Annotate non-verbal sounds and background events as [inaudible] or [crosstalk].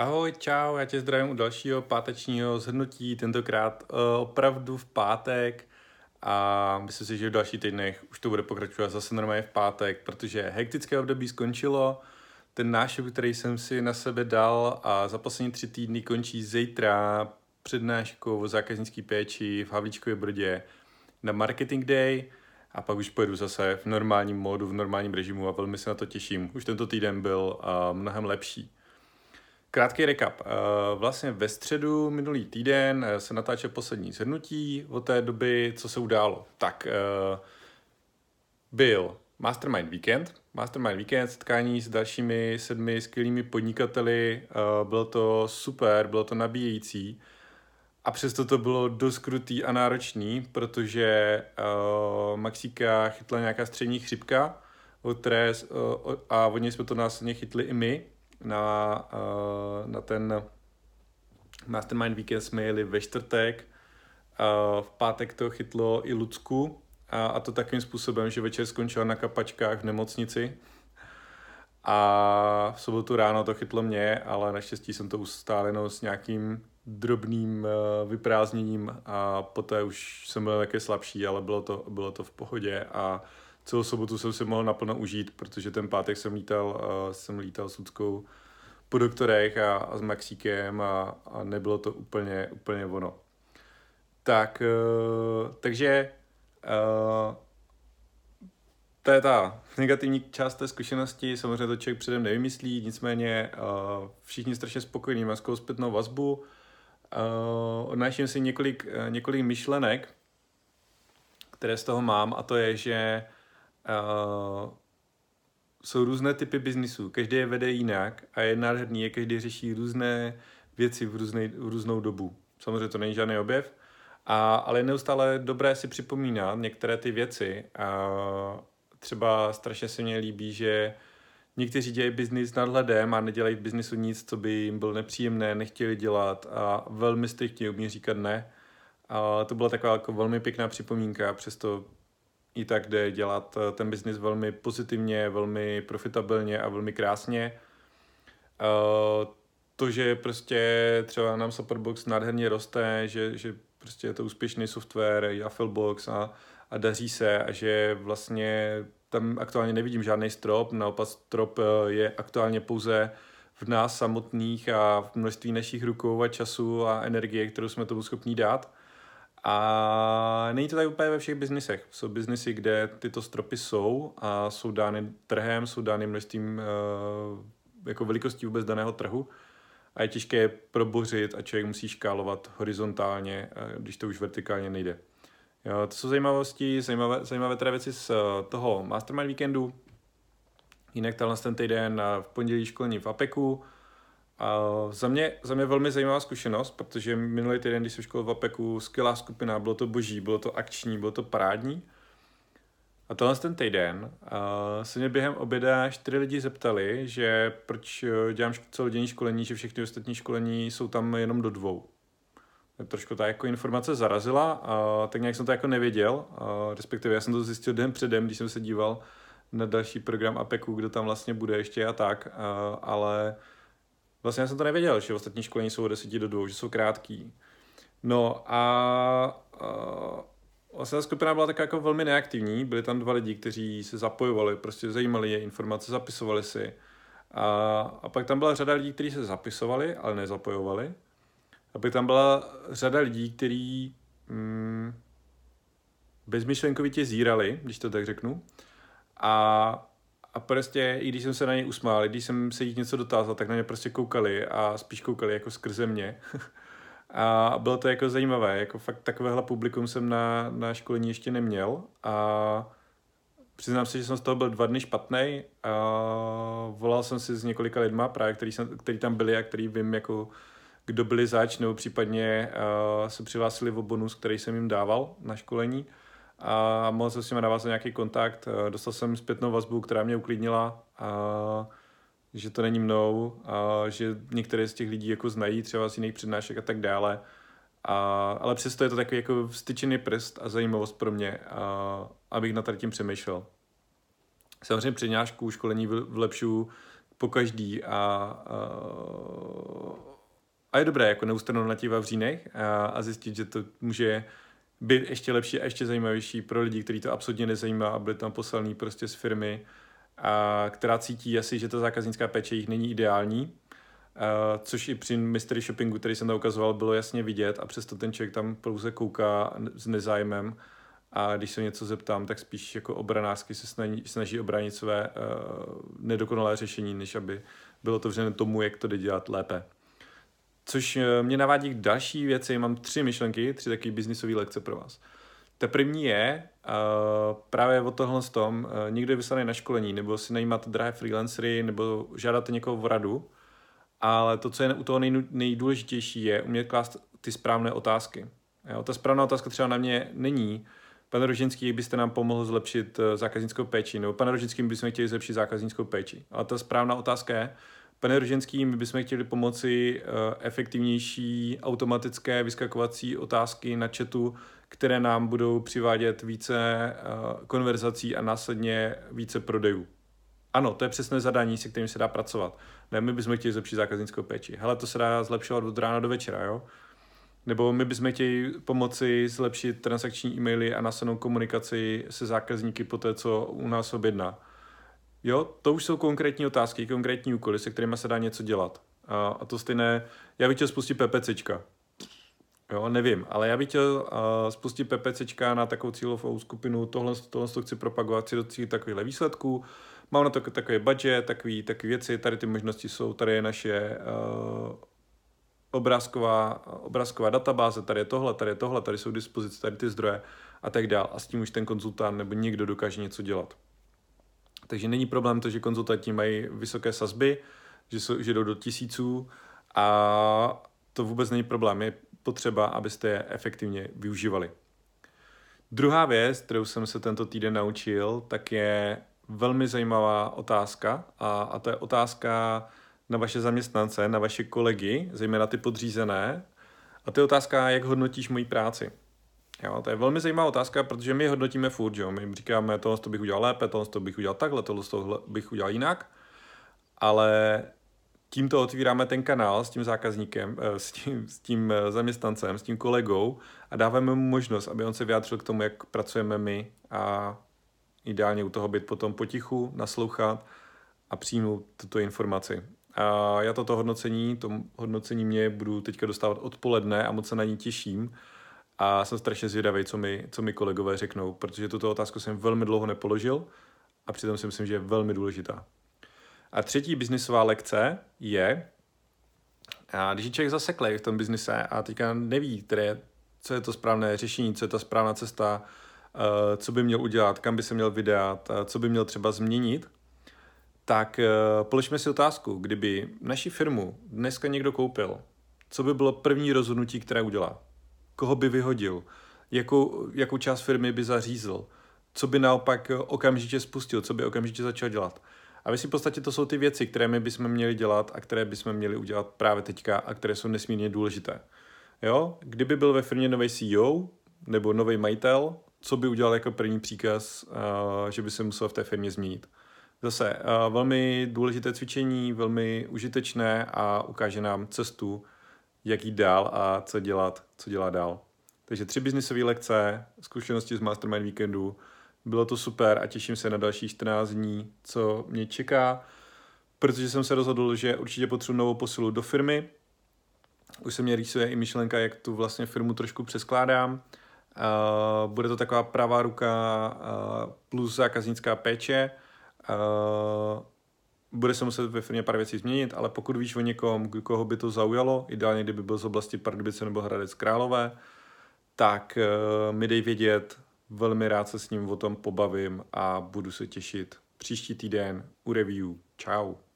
Ahoj, čau, já tě zdravím u dalšího pátečního zhrnutí, tentokrát uh, opravdu v pátek a myslím si, že v dalších týdnech už to bude pokračovat zase normálně v pátek, protože hektické období skončilo, ten nášek, který jsem si na sebe dal a za poslední tři týdny končí zítra přednáškou o zákaznické péči v Havlíčkově Brodě na Marketing Day a pak už pojedu zase v normálním módu, v normálním režimu a velmi se na to těším. Už tento týden byl uh, mnohem lepší. Krátký recap. Eh, vlastně ve středu minulý týden eh, se natáče poslední zhrnutí od té doby, co se událo. Tak eh, byl Mastermind Weekend. Mastermind Weekend, setkání s dalšími sedmi skvělými podnikateli. Bylo to super, bylo to nabíjející. A přesto to bylo dost krutý a náročný, protože Maxíka chytla nějaká střední chřipka, které, a od něj jsme to následně chytli i my na, uh, na ten Mastermind Weekend jsme jeli ve čtvrtek, v pátek to chytlo i Lucku a, a to takým způsobem, že večer skončila na kapačkách v nemocnici a v sobotu ráno to chytlo mě, ale naštěstí jsem to ustáleno s nějakým drobným uh, vyprázdněním a poté už jsem byl také slabší, ale bylo to, bylo to v pohodě a celou sobotu jsem si mohl naplno užít, protože ten pátek jsem lítal, uh, jsem lítal s Uckou po doktorech a, a s Maxíkem a, a nebylo to úplně, úplně ono. Tak, uh, takže uh, to je ta negativní část té zkušenosti, samozřejmě to člověk předem nevymyslí, nicméně uh, všichni strašně spokojení, mám skvělou zpětnou vazbu, uh, odnáším si několik, uh, několik myšlenek, které z toho mám a to je, že uh, jsou různé typy biznisů, každý je vede jinak a je nádherný, je každý řeší různé věci v, různej, v různou dobu. Samozřejmě to není žádný objev, a, ale je neustále dobré si připomínat některé ty věci. A třeba strašně se mně líbí, že někteří dělají biznis nadhledem a nedělají v biznisu nic, co by jim bylo nepříjemné, nechtěli dělat a velmi striktně umí říkat ne. A to byla taková jako velmi pěkná připomínka, přesto i tak jde dělat eh, ten biznis velmi pozitivně, velmi profitabilně a velmi krásně. Eh, to, že prostě třeba nám Superbox nádherně roste, že, že prostě je to úspěšný software, i Affilbox a, a daří se a že vlastně tam aktuálně nevidím žádný strop, naopak strop eh, je aktuálně pouze v nás samotných a v množství našich rukou a času a energie, kterou jsme tomu schopní dát. A není to tak úplně ve všech biznisech. Jsou biznisy, kde tyto stropy jsou a jsou dány trhem, jsou dány množstvím uh, jako velikostí vůbec daného trhu a je těžké probořit a člověk musí škálovat horizontálně, uh, když to už vertikálně nejde. Jo, to jsou zajímavosti, zajímavé, zajímavé teda věci z uh, toho Mastermind Weekendu. Jinak tenhle ten týden v pondělí školení v APEKu, a za mě, za mě velmi zajímavá zkušenost, protože minulý týden, když jsem škol v APEKu, skvělá skupina, bylo to boží, bylo to akční, bylo to parádní. A tenhle ten týden uh, se mě během oběda čtyři lidi zeptali, že proč eh, dělám celodenní školení, že všechny ostatní školení jsou tam jenom do dvou. Trošku ta jako informace zarazila, a tak nějak jsem to jako nevěděl, a respektive já jsem to zjistil den předem, když jsem se díval na další program APEKu, kdo tam vlastně bude ještě a tak, a, ale Vlastně jsem to nevěděl, že ostatní školení jsou od 10 do 2, že jsou krátký. No a, a vlastně ta skupina byla tak jako velmi neaktivní, byli tam dva lidi, kteří se zapojovali, prostě zajímali je informace, zapisovali si. A, a pak tam byla řada lidí, kteří se zapisovali, ale nezapojovali. A pak tam byla řada lidí, kteří mm, bezmyšlenkovitě zírali, když to tak řeknu. A a prostě, i když jsem se na ně usmál, i když jsem se jich něco dotázal, tak na ně prostě koukali a spíš koukali jako skrze mě. [laughs] a bylo to jako zajímavé, jako fakt takovéhle publikum jsem na, na školení ještě neměl a přiznám se, že jsem z toho byl dva dny špatný a volal jsem si s několika lidma, právě který, jsem, který tam byli a který vím, jako kdo byli zač, nebo případně uh, se přihlásili o bonus, který jsem jim dával na školení a mohl jsem s nimi navázat nějaký kontakt. Eh, dostal jsem zpětnou vazbu, která mě uklidnila, a že to není mnou, a že některé z těch lidí jako znají třeba z jiných přednášek a tak dále. A, ale přesto je to takový jako vstyčený prst a zajímavost pro mě, a, abych na tady tím přemýšlel. Samozřejmě přednášku, školení vlepšu po každý a, a, A je dobré jako neustanou na těch vavřínech a, a zjistit, že to může být ještě lepší a ještě zajímavější pro lidi, kteří to absolutně nezajímá a byli tam poslaný prostě z firmy, a, která cítí asi, že ta zákaznická péče jich není ideální, a, což i při mystery shoppingu, který jsem tam ukazoval, bylo jasně vidět a přesto ten člověk tam pouze kouká s nezájmem a když se něco zeptám, tak spíš jako obranářsky se snaží, snaží obránit své uh, nedokonalé řešení, než aby bylo to vřené tomu, jak to jde dělat lépe. Což uh, mě navádí k další věci. Mám tři myšlenky, tři takové biznisové lekce pro vás. Ta první je uh, právě o tohle s tom, uh, někdo je vyslaný na školení, nebo si najímáte drahé freelancery, nebo žádáte někoho v radu, ale to, co je u toho nej, nejdůležitější, je umět klást ty správné otázky. Jo, ta správná otázka třeba na mě není, Pane Rožinský, byste nám pomohl zlepšit eh, zákaznickou péči, nebo pane Rožinský, bychom chtěli zlepšit zákaznickou péči. Ale ta správná otázka je, pane Rožinský, my bychom chtěli pomoci eh, efektivnější automatické vyskakovací otázky na chatu, které nám budou přivádět více eh, konverzací a následně více prodejů. Ano, to je přesné zadání, se kterým se dá pracovat. Ne, my bychom chtěli zlepšit zákaznickou péči. Hele, to se dá zlepšovat od rána do večera, jo? Nebo my bychom chtěli pomoci zlepšit transakční e-maily a následnou komunikaci se zákazníky po té, co u nás objedná. Jo, to už jsou konkrétní otázky, konkrétní úkoly, se kterými se dá něco dělat. A, a to stejné, já bych chtěl spustit PPCčka. Jo, nevím, ale já bych chtěl uh, spustit PPCčka na takovou cílovou skupinu, tohle, tohle to chci propagovat, chci docílit takovýchhle výsledků, mám na to takový budget, takový, takový věci, tady ty možnosti jsou, tady je naše uh, obrázková, obrázková databáze, tady je tohle, tady je tohle, tady jsou dispozice, tady ty zdroje a tak dál. A s tím už ten konzultant nebo někdo dokáže něco dělat. Takže není problém to, že konzultanti mají vysoké sazby, že, jsou, že jdou do tisíců a to vůbec není problém. Je potřeba, abyste je efektivně využívali. Druhá věc, kterou jsem se tento týden naučil, tak je velmi zajímavá otázka a, a to je otázka na vaše zaměstnance, na vaše kolegy, zejména ty podřízené. A to je otázka, jak hodnotíš moji práci. Jo, to je velmi zajímavá otázka, protože my hodnotíme furt, jo? my říkáme, tohle to bych udělal lépe, tohle to bych udělal takhle, tohle to bych udělal jinak, ale tímto otvíráme ten kanál s tím zákazníkem, eh, s tím, s tím eh, zaměstnancem, s tím kolegou a dáváme mu možnost, aby on se vyjádřil k tomu, jak pracujeme my a ideálně u toho být potom potichu, naslouchat a přijmout tuto informaci. A já toto hodnocení, to hodnocení mě budu teďka dostávat odpoledne a moc se na ní těším. A jsem strašně zvědavý, co mi, co mi kolegové řeknou, protože tuto otázku jsem velmi dlouho nepoložil a přitom si myslím, že je velmi důležitá. A třetí biznisová lekce je, a když je člověk zaseklý v tom biznise a teďka neví, které, co je to správné řešení, co je ta správná cesta, eh, co by měl udělat, kam by se měl vydat, co by měl třeba změnit, tak uh, položme si otázku, kdyby naši firmu dneska někdo koupil, co by bylo první rozhodnutí, které udělá? Koho by vyhodil? Jakou, jakou část firmy by zařízl? Co by naopak okamžitě spustil? Co by okamžitě začal dělat? A si v podstatě to jsou ty věci, které my bychom měli dělat a které bychom měli udělat právě teďka a které jsou nesmírně důležité. Jo? Kdyby byl ve firmě nový CEO nebo nový majitel, co by udělal jako první příkaz, uh, že by se musel v té firmě změnit? Zase uh, velmi důležité cvičení, velmi užitečné a ukáže nám cestu, jak jít dál a co dělat, co dělat dál. Takže tři biznisové lekce, zkušenosti z Mastermind Weekendu. Bylo to super a těším se na další 14 dní, co mě čeká, protože jsem se rozhodl, že určitě potřebuji novou posilu do firmy. Už se mě rýsuje i myšlenka, jak tu vlastně firmu trošku přeskládám. Bude to taková pravá ruka plus zákaznická péče bude se muset ve firmě pár věcí změnit, ale pokud víš o někom, koho by to zaujalo, ideálně kdyby byl z oblasti Pardubice nebo Hradec Králové, tak uh, mi dej vědět, velmi rád se s ním o tom pobavím a budu se těšit příští týden u review. Ciao.